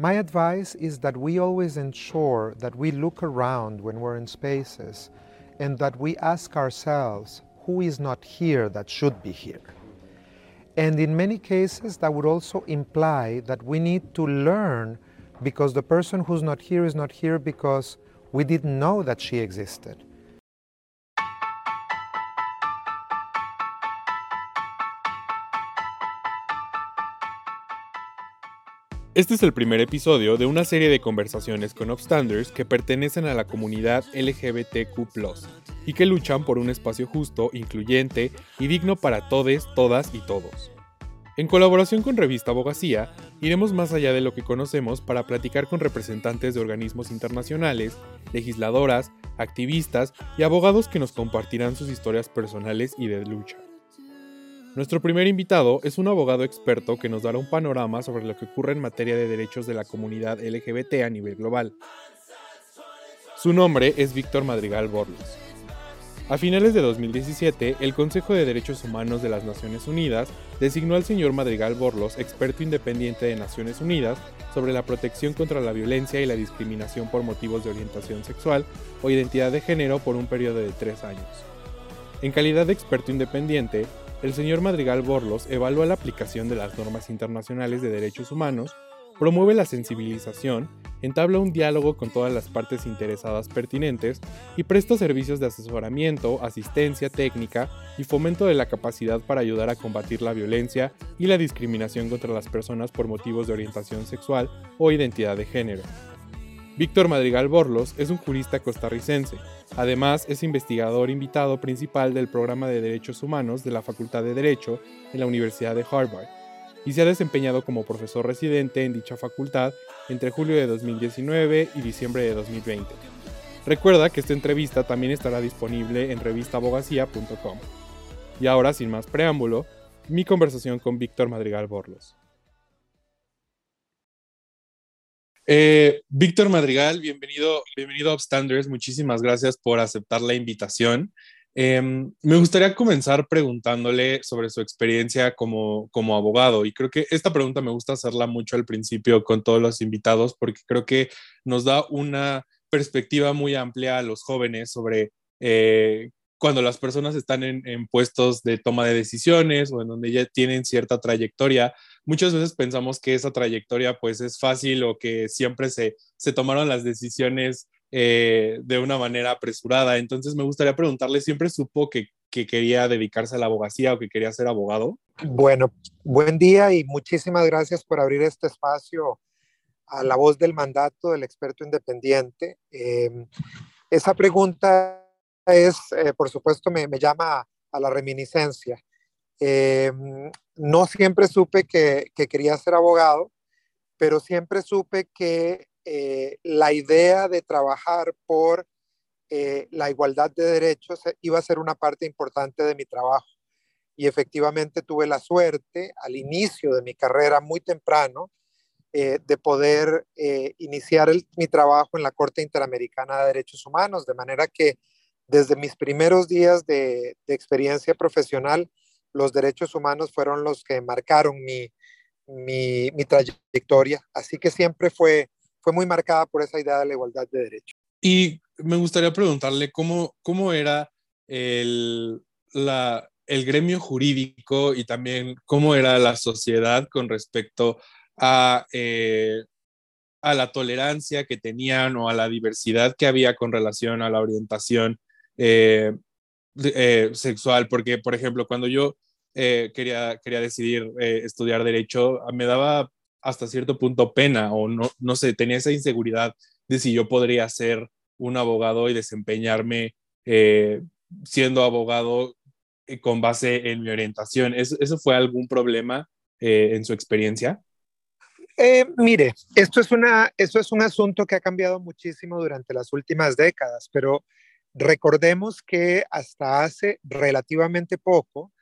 My advice is that we always ensure that we look around when we're in spaces and that we ask ourselves who is not here that should be here. And in many cases, that would also imply that we need to learn because the person who's not here is not here because we didn't know that she existed. Este es el primer episodio de una serie de conversaciones con upstanders que pertenecen a la comunidad LGBTQ y que luchan por un espacio justo, incluyente y digno para todes, todas y todos. En colaboración con Revista Abogacía, iremos más allá de lo que conocemos para platicar con representantes de organismos internacionales, legisladoras, activistas y abogados que nos compartirán sus historias personales y de lucha. Nuestro primer invitado es un abogado experto que nos dará un panorama sobre lo que ocurre en materia de derechos de la comunidad LGBT a nivel global. Su nombre es Víctor Madrigal Borlos. A finales de 2017, el Consejo de Derechos Humanos de las Naciones Unidas designó al señor Madrigal Borlos experto independiente de Naciones Unidas sobre la protección contra la violencia y la discriminación por motivos de orientación sexual o identidad de género por un periodo de tres años. En calidad de experto independiente, el señor Madrigal Borlos evalúa la aplicación de las normas internacionales de derechos humanos, promueve la sensibilización, entabla un diálogo con todas las partes interesadas pertinentes y presta servicios de asesoramiento, asistencia técnica y fomento de la capacidad para ayudar a combatir la violencia y la discriminación contra las personas por motivos de orientación sexual o identidad de género. Víctor Madrigal Borlos es un jurista costarricense. Además, es investigador invitado principal del programa de Derechos Humanos de la Facultad de Derecho en la Universidad de Harvard y se ha desempeñado como profesor residente en dicha facultad entre julio de 2019 y diciembre de 2020. Recuerda que esta entrevista también estará disponible en revistabogacía.com. Y ahora, sin más preámbulo, mi conversación con Víctor Madrigal Borlos. Eh, Víctor Madrigal, bienvenido, bienvenido a Upstanders. Muchísimas gracias por aceptar la invitación. Em, me gustaría comenzar preguntándole sobre su experiencia como, como abogado y creo que esta pregunta me gusta hacerla mucho al principio con todos los invitados porque creo que nos da una perspectiva muy amplia a los jóvenes sobre eh, cuando las personas están en, en, puestos de toma de decisiones o en donde ya tienen cierta trayectoria, muchas veces pensamos que esa trayectoria pues es fácil o que siempre se, se tomaron las decisiones eh, de una manera apresurada. Entonces me gustaría preguntarle, ¿siempre supo que, que quería dedicarse a la abogacía o que quería ser abogado? Bueno, buen día y muchísimas gracias por abrir este espacio a la voz del mandato del experto independiente. Eh, esa pregunta es, eh, por supuesto, me, me, llama a la reminiscencia. Eh, no siempre supe que, que, quería ser abogado, pero siempre supe que eh, la idea de trabajar por la igualdad de derechos iba a ser una parte importante de mi trabajo. Y efectivamente tuve la suerte al inicio de mi carrera muy temprano de poder iniciar mi trabajo en la Corte Interamericana de Derechos Humanos, de manera que desde mis primeros días de, experiencia profesional, los derechos humanos fueron los que marcaron mi, trayectoria. Así que siempre fue, fue muy marcada por esa idea de la igualdad de derechos. Y me gustaría preguntarle cómo, cómo era el, el gremio jurídico y también cómo era la sociedad con respecto a, eh, a la tolerancia que tenían o a la diversidad que había con relación a la orientación eh, eh, sexual, porque, por ejemplo, cuando yo eh, quería, quería decidir estudiar derecho, me daba hasta cierto punto pena o no, no sé, tenía esa inseguridad de si yo podría ser un abogado y desempeñarme siendo abogado con base en mi orientación. ¿Eso, eso fue algún problema en su experiencia? Mire, esto es, una, esto es un asunto que ha cambiado muchísimo durante las últimas décadas, pero recordemos que hasta hace relativamente poco,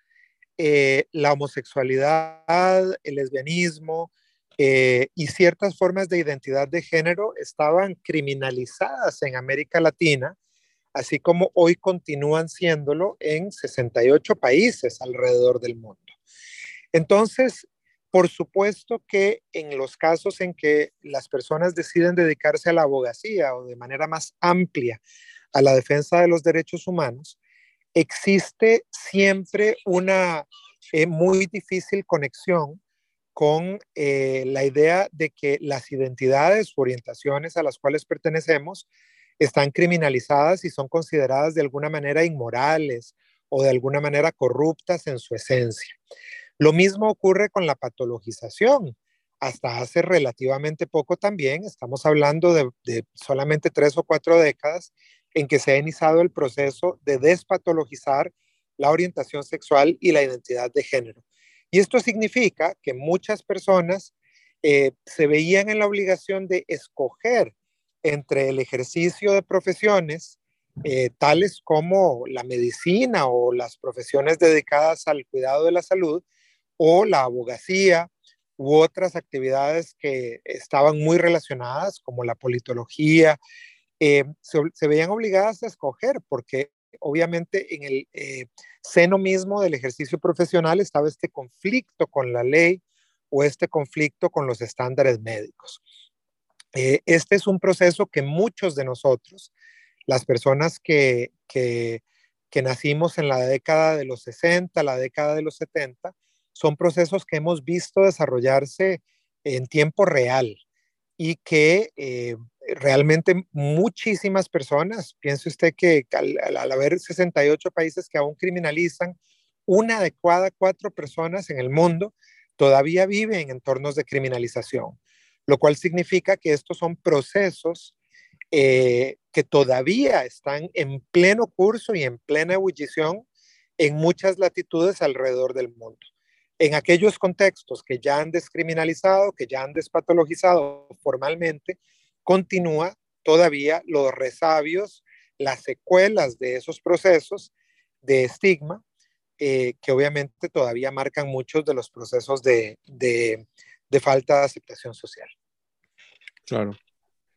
eh, la homosexualidad, el lesbianismo eh, y ciertas formas de identidad de género estaban criminalizadas en América Latina, así como hoy continúan siéndolo en 68 países alrededor del mundo. Entonces, Por supuesto que en los casos en que las personas deciden dedicarse a la abogacía o de manera más amplia a la defensa de los derechos humanos, existe siempre una eh, muy difícil conexión con eh, la idea de que las identidades o orientaciones a las cuales pertenecemos están criminalizadas y son consideradas de alguna manera inmorales o de alguna manera corruptas en su esencia. Lo mismo ocurre con la patologización. Hasta hace relativamente poco también, estamos hablando de solamente tres o cuatro décadas, en que se ha iniciado el proceso de despatologizar la orientación sexual y la identidad de género. Y esto significa que muchas personas eh, se veían en la obligación de escoger entre el ejercicio de profesiones eh, tales como la medicina o las profesiones dedicadas al cuidado de la salud o la abogacía u otras actividades que estaban muy relacionadas como la politología, eh, se, veían obligadas a escoger porque obviamente en el eh, seno mismo del ejercicio profesional estaba este conflicto con la ley o este conflicto con los estándares médicos. Eh, este es un proceso que muchos de nosotros, las personas que, que, que nacimos en la década de los 60, la década de los 70, son procesos que hemos visto desarrollarse en tiempo real y que realmente muchísimas personas, piense usted que al, haber 68 países que aún criminalizan, una de cada cuatro personas en el mundo todavía vive en entornos de criminalización, lo cual significa que estos son procesos eh, que todavía están en pleno curso y en plena ebullición en muchas latitudes alrededor del mundo. En aquellos contextos que ya han descriminalizado, que ya han despatologizado formalmente, continúa todavía los resabios, las secuelas de esos procesos de estigma, eh, que obviamente todavía marcan muchos de los procesos de, falta de aceptación social. Claro.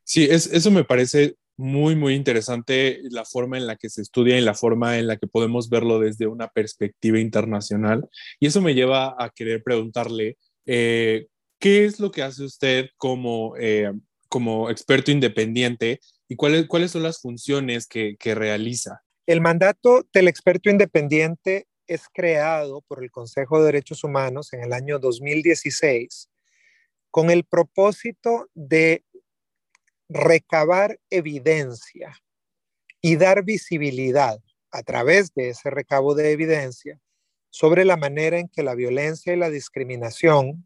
Sí, es, eso me parece muy, muy interesante la forma en la que se estudia y la forma en la que podemos verlo desde una perspectiva internacional. Y eso me lleva a querer preguntarle, eh, ¿qué es lo que hace usted como eh, como experto independiente y cuáles, cuáles son las funciones que, que realiza. El mandato del experto independiente es creado por el Consejo de Derechos Humanos en el año 2016 con el propósito de recabar evidencia y dar visibilidad a través de ese recabo de evidencia sobre la manera en que la violencia y la discriminación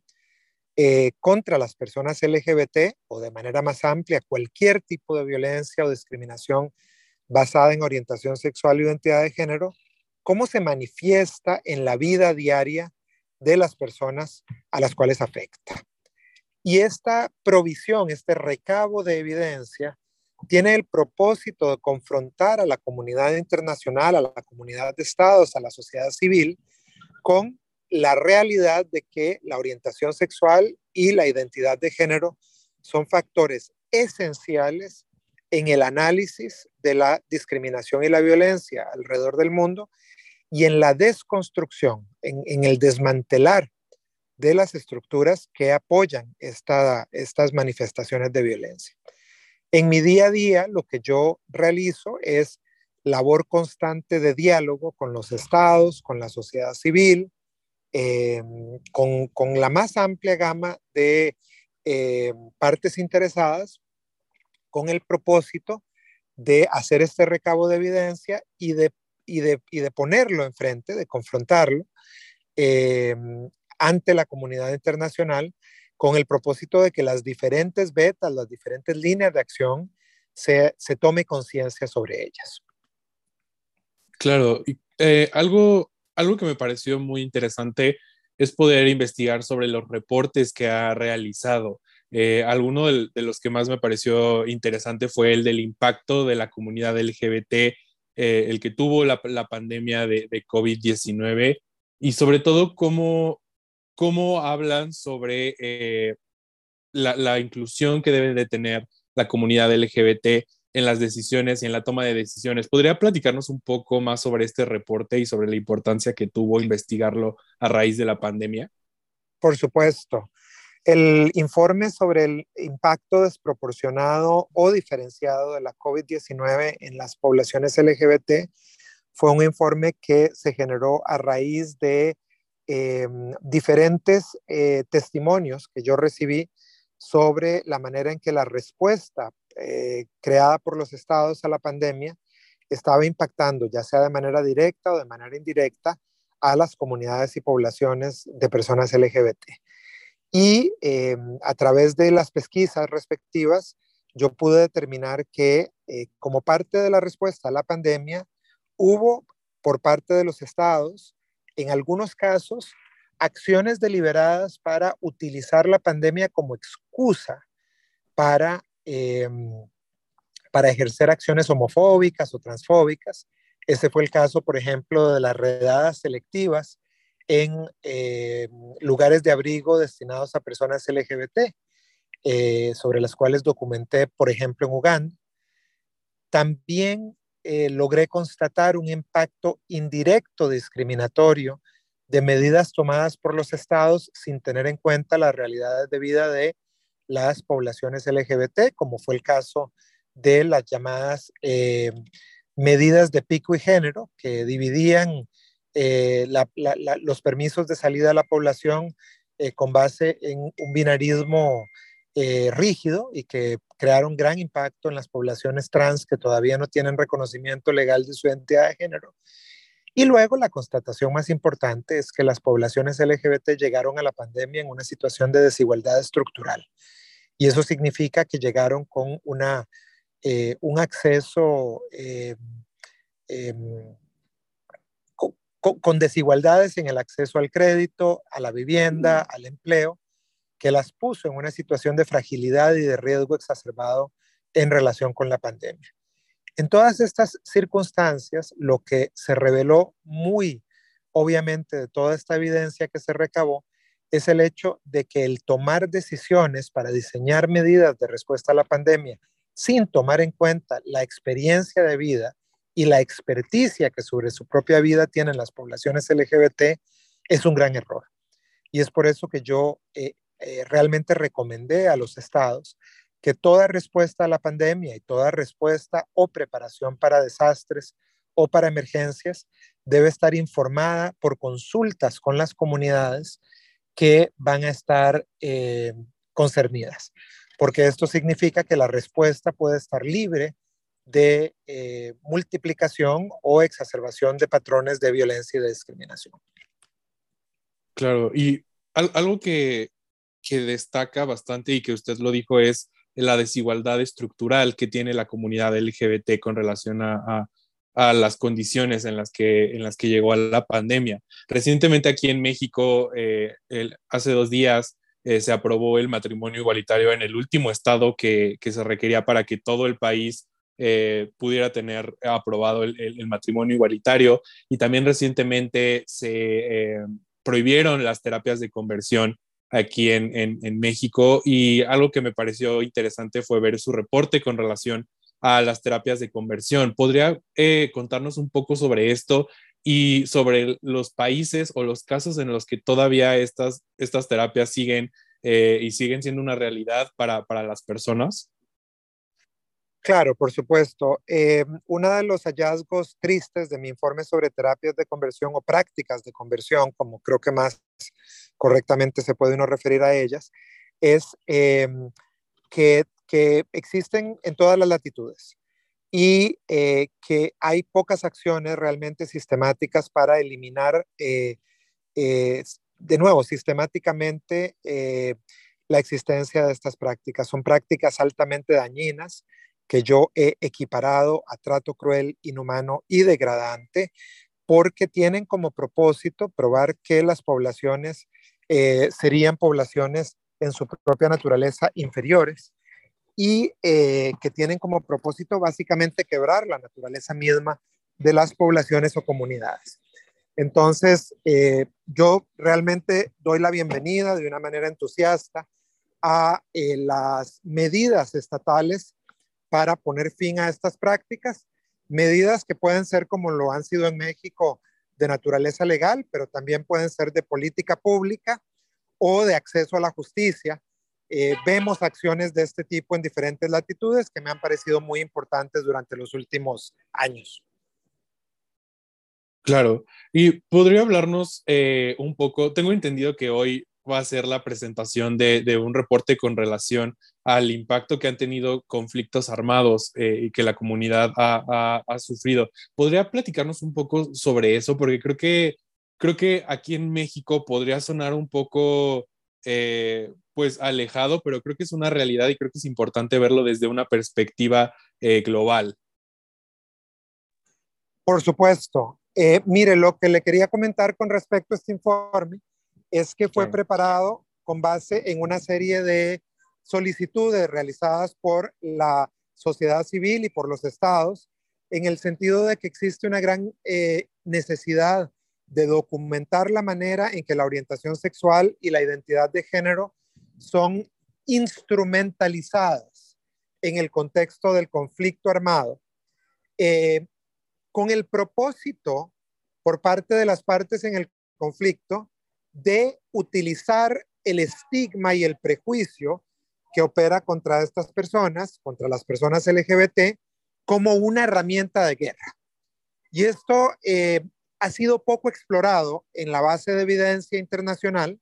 eh, contra las personas LGBT o de manera más amplia cualquier tipo de violencia o discriminación basada en orientación sexual o identidad de género, cómo se manifiesta en la vida diaria de las personas a las cuales afecta. Y esta provisión, este recabo de evidencia, tiene el propósito de confrontar a la comunidad internacional, a la comunidad de estados, a la sociedad civil, con la realidad de que la orientación sexual y la identidad de género son factores esenciales en el análisis de la discriminación y la violencia alrededor del mundo y en la desconstrucción, en, el desmantelar de las estructuras que apoyan estas manifestaciones de violencia. En mi día a día, lo que yo realizo es labor constante de diálogo con los estados, con la sociedad civil, eh, con, con, la más amplia gama de eh, partes interesadas con el propósito de hacer este recabo de evidencia y de, y de, y de ponerlo enfrente, de confrontarlo eh, ante la comunidad internacional con el propósito de que las diferentes betas, las diferentes líneas de acción, se, se tome conciencia sobre ellas. Claro, y, algo algo que me pareció muy interesante es poder investigar sobre los reportes que ha realizado. Eh, alguno de, los que más me pareció interesante fue el del impacto de la comunidad LGBT, eh, el que tuvo la, pandemia de, COVID-19 y sobre todo cómo, cómo hablan sobre eh, la, la, inclusión que debe de tener la comunidad LGBT en las decisiones y en la toma de decisiones. ¿Podría platicarnos un poco más sobre este reporte y sobre la importancia que tuvo investigarlo a raíz de la pandemia? Por supuesto. El informe sobre el impacto desproporcionado o diferenciado de la COVID-19 en las poblaciones LGBT fue un informe que se generó a raíz de eh, diferentes eh, testimonios que yo recibí sobre la manera en que la respuesta eh, creada por los estados a la pandemia estaba impactando, ya sea de manera directa o de manera indirecta, a las comunidades y poblaciones de personas LGBT. Y a través de las pesquisas respectivas, yo pude determinar que como parte de la respuesta a la pandemia, hubo por parte de los estados, en algunos casos, acciones deliberadas para utilizar la pandemia como excusa para, em, para ejercer acciones homofóbicas o transfóbicas. Ese fue el caso, por ejemplo, de las redadas selectivas en em, lugares de abrigo destinados a personas LGBT, eh, sobre las cuales documenté, por ejemplo, en Uganda. También eh, logré constatar un impacto indirecto discriminatorio de medidas tomadas por los estados sin tener en cuenta las realidades de vida de las poblaciones LGBT, como fue el caso de las llamadas eh, medidas de pico y género, que dividían eh, los permisos de salida a la población con base en un binarismo eh, rígido y que crearon gran impacto en las poblaciones trans que todavía no tienen reconocimiento legal de su identidad de género. Y luego la constatación más importante es que las poblaciones LGBT llegaron a la pandemia en una situación de desigualdad estructural. Y eso significa que llegaron con una, eh, un acceso eh, em, con desigualdades en el acceso al crédito, a la vivienda, al empleo, que las puso en una situación de fragilidad y de riesgo exacerbado en relación con la pandemia. En todas estas circunstancias, lo que se reveló muy obviamente de toda esta evidencia que se recabó es el hecho de que el tomar decisiones para diseñar medidas de respuesta a la pandemia sin tomar en cuenta la experiencia de vida y la experticia que sobre su propia vida tienen las poblaciones LGBT es un gran error. Y es por eso que yo eh, eh, realmente recomendé a los estados que toda respuesta a la pandemia y toda respuesta o preparación para desastres o para emergencias debe estar informada por consultas con las comunidades que van a estar eh, concernidas, porque esto significa que la respuesta puede estar libre de eh, multiplicación o exacerbación de patrones de violencia y de discriminación. Claro, y algo que, que destaca bastante y que usted lo dijo es la desigualdad estructural que tiene la comunidad LGBT con relación a, las condiciones en las, que, en las que llegó a la pandemia. Recientemente aquí en México, eh, hace dos días, eh, se aprobó el matrimonio igualitario en el último estado que, se requería para que todo el país eh, pudiera tener aprobado el, matrimonio igualitario. Y también recientemente se prohibieron las terapias de conversión aquí en, México y algo que me pareció interesante fue ver su reporte con relación a las terapias de conversión. ¿Podría eh, contarnos un poco sobre esto y sobre los países o los casos en los que todavía estas, estas terapias siguen eh, y siguen siendo una realidad para, para las personas? Claro, por supuesto. Eh, uno de los hallazgos tristes de mi informe sobre terapias de conversión o prácticas de conversión, como creo que más correctamente se puede uno referir a ellas, es eh, que, existen en todas las latitudes y eh, que hay pocas acciones realmente sistemáticas para eliminar, de nuevo, sistemáticamente la existencia de estas prácticas. Son prácticas altamente dañinas que yo he equiparado a trato cruel, inhumano y degradante, porque tienen como propósito probar que las poblaciones eh, serían poblaciones en su propia naturaleza inferiores y eh, que tienen como propósito básicamente quebrar la naturaleza misma de las poblaciones o comunidades. Entonces, eh, yo realmente doy la bienvenida de una manera entusiasta a las medidas estatales para poner fin a estas prácticas, medidas que pueden ser como lo han sido en México de naturaleza legal, pero también pueden ser de política pública o de acceso a la justicia. Eh, vemos acciones de este tipo en diferentes latitudes que me han parecido muy importantes durante los últimos años. Claro, y podría hablarnos eh, un poco, tengo entendido que hoy va a ser la presentación de, un reporte con relación al impacto que han tenido conflictos armados eh, y que la comunidad ha, sufrido. ¿Podría platicarnos un poco sobre eso? Porque creo que, creo que aquí en México podría sonar un poco, eh, pues, alejado, pero creo que es una realidad y creo que es importante verlo desde una perspectiva global. Por supuesto. Eh, mire, lo que le quería comentar con respecto a este informe es que fue preparado con base en una serie de solicitudes realizadas por la sociedad civil y por los estados, en el sentido de que existe una gran eh, necesidad de documentar la manera en que la orientación sexual y la identidad de género son instrumentalizadas en el contexto del conflicto armado. Eh, con el propósito por parte de las partes en el conflicto de utilizar el estigma y el prejuicio que opera contra estas personas, contra las personas LGBT, como una herramienta de guerra. Y esto eh, ha sido poco explorado en la base de evidencia internacional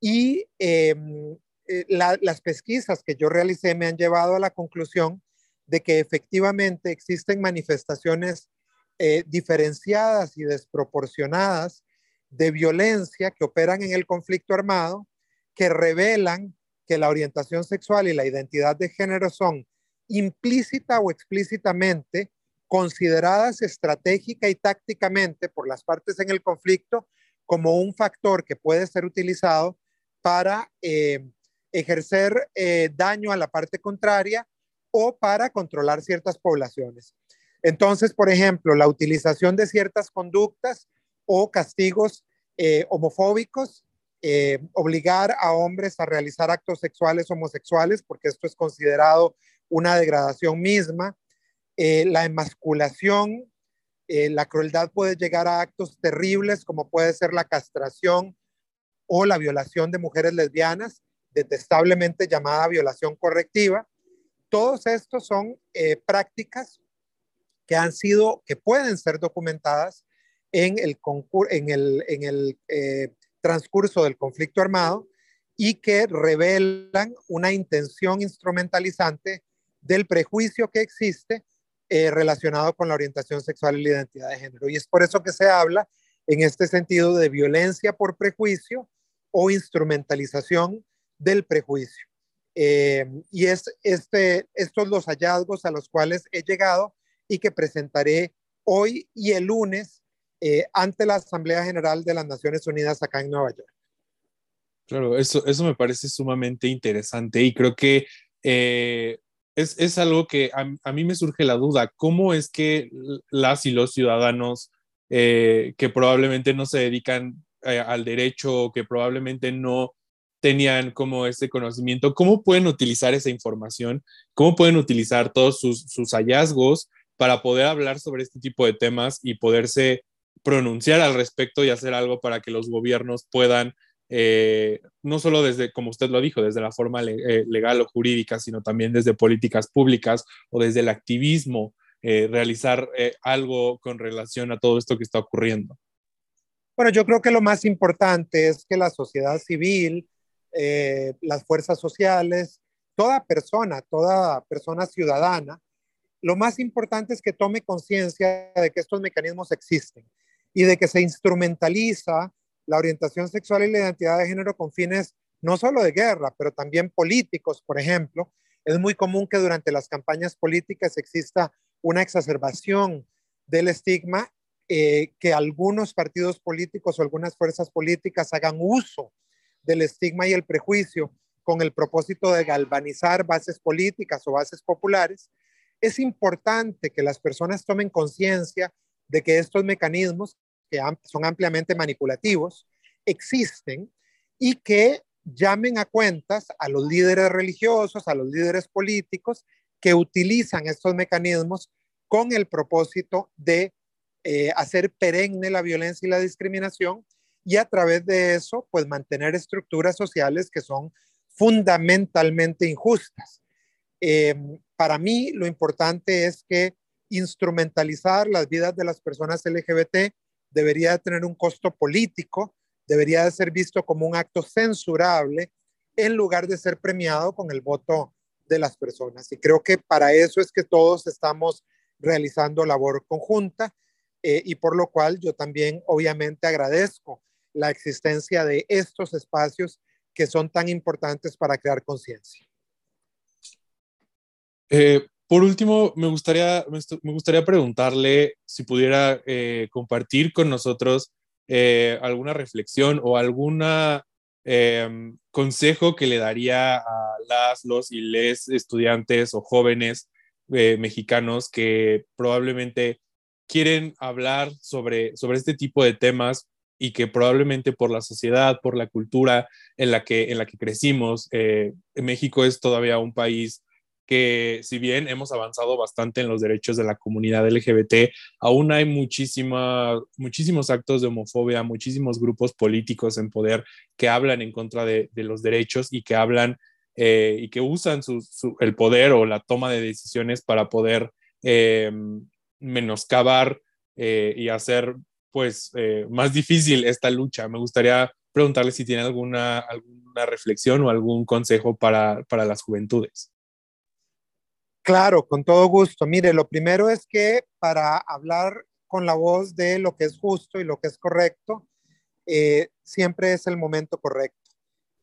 y em, eh, las pesquisas que yo realicé me han llevado a la conclusión de que efectivamente existen manifestaciones eh, diferenciadas y desproporcionadas de violencia que operan en el conflicto armado, que revelan que la orientación sexual y la identidad de género son implícita o explícitamente consideradas estratégica y tácticamente por las partes en el conflicto como un factor que puede ser utilizado para eh, ejercer eh, daño a la parte contraria o para controlar ciertas poblaciones. Entonces, por ejemplo, la utilización de ciertas conductas o castigos eh, homofóbicos, eh, obligar a hombres a realizar actos sexuales homosexuales, porque esto es considerado una degradación misma, eh, la emasculación, la crueldad puede llegar a actos terribles como puede ser la castración o la violación de mujeres lesbianas, detestablemente llamada violación correctiva. Todos estos son prácticas que han sido, que pueden ser documentadas en el, en el, en el eh, transcurso del conflicto armado y que revelan una intención instrumentalizante del prejuicio que existe eh, relacionado con la orientación sexual y la identidad de género. Y es por eso que se habla en este sentido de violencia por prejuicio o instrumentalización del prejuicio. Eh, y es este, estos los hallazgos a los cuales he llegado y que presentaré hoy y el lunes eh, ante la Asamblea General de las Naciones Unidas acá en Nueva York. Claro, eso, eso me parece sumamente interesante y creo que eh, es, es, algo que a, mí me surge la duda, ¿cómo es que las y los ciudadanos eh, que probablemente no se dedican al derecho, que probablemente no tenían como ese conocimiento, ¿cómo pueden utilizar esa información? ¿Cómo pueden utilizar todos sus, sus hallazgos para poder hablar sobre este tipo de temas y poderse pronunciar al respecto y hacer algo para que los gobiernos puedan, eh, no solo desde, como usted lo dijo, desde la forma eh, legal o jurídica, sino también desde políticas públicas o desde el activismo, eh, realizar algo con relación a todo esto que está ocurriendo? Bueno, yo creo que lo más importante es que la sociedad civil, las fuerzas sociales, toda persona, toda persona ciudadana, lo más importante es que tome conciencia de que estos mecanismos existen y de que se instrumentaliza la orientación sexual y la identidad de género con fines no solo de guerra, pero también políticos, por ejemplo. Es muy común que durante las campañas políticas exista una exacerbación del estigma, eh, que algunos partidos políticos o algunas fuerzas políticas hagan uso del estigma y el prejuicio con el propósito de galvanizar bases políticas o bases populares es importante que las personas tomen conciencia de que estos mecanismos, que son ampliamente manipulativos, existen y que llamen a cuentas a los líderes religiosos, a los líderes políticos que utilizan estos mecanismos con el propósito de eh, hacer perenne la violencia y la discriminación y a través de eso, pues mantener estructuras sociales que son fundamentalmente injustas. Eh, para mí, lo importante es que instrumentalizar las vidas de las personas LGBT debería tener un costo político, debería de ser visto como un acto censurable en lugar de ser premiado con el voto de las personas. Y creo que para eso es que todos estamos realizando labor conjunta eh, y por lo cual yo también obviamente agradezco la existencia de estos espacios que son tan importantes para crear conciencia. Eh, por último, me gustaría, me gustaría preguntarle si pudiera eh, compartir con nosotros eh, alguna reflexión o algún em, consejo que le daría a las, los y les estudiantes o jóvenes eh, mexicanos que probablemente quieren hablar sobre, sobre este tipo de temas y que probablemente por la sociedad, por la cultura en la que, en la que crecimos, México es todavía un país que si bien hemos avanzado bastante en los derechos de la comunidad LGBT, aún hay muchísima, muchísimos actos de homofobia, muchísimos grupos políticos en poder que hablan en contra de, los derechos y que hablan eh, y que usan el poder o la toma de decisiones para poder eh, menoscabar eh, y hacer pues más difícil esta lucha. Me gustaría preguntarle si tiene alguna, alguna reflexión o algún consejo para, para las juventudes. Claro, con todo gusto. Mire, lo primero es que para hablar con la voz de lo que es justo y lo que es correcto, eh, siempre es el momento correcto.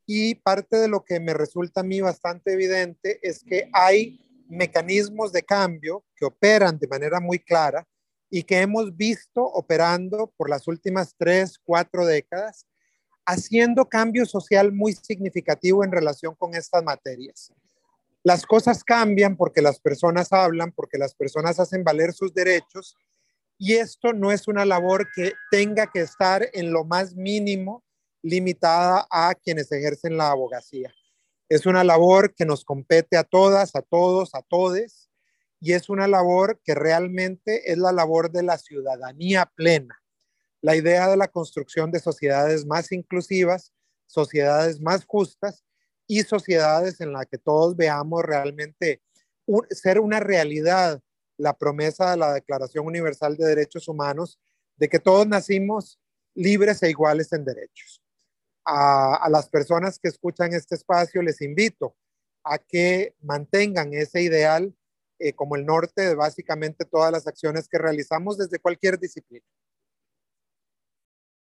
Y parte de lo que me resulta a mí bastante evidente es que hay mecanismos de cambio que operan de manera muy clara y que hemos visto operando por las últimas tres, cuatro décadas, haciendo cambio social muy significativo en relación con estas materias. Las cosas cambian porque las personas hablan, porque las personas hacen valer sus derechos y esto no es una labor que tenga que estar en lo más mínimo limitada a quienes ejercen la abogacía. Es una labor que nos compete a todas, a todos, a todes y es una labor que realmente es la labor de la ciudadanía plena. La idea de la construcción de sociedades más inclusivas, sociedades más justas y sociedades en las que todos veamos realmente ser una realidad la promesa de la Declaración Universal de Derechos Humanos de que todos nacimos libres e iguales en derechos. A, las personas que escuchan este espacio les invito a que mantengan ese ideal eh, como el norte de básicamente todas las acciones que realizamos desde cualquier disciplina.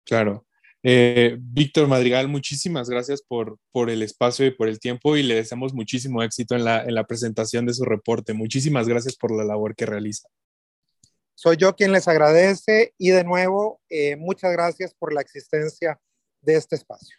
Claro. Eh, Víctor Madrigal, muchísimas gracias por, por el espacio y por el tiempo y le deseamos muchísimo éxito en la, en la presentación de su reporte. Muchísimas gracias por la labor que realiza. Soy yo quien les agradece y de nuevo, eh, muchas gracias por la existencia de este espacio.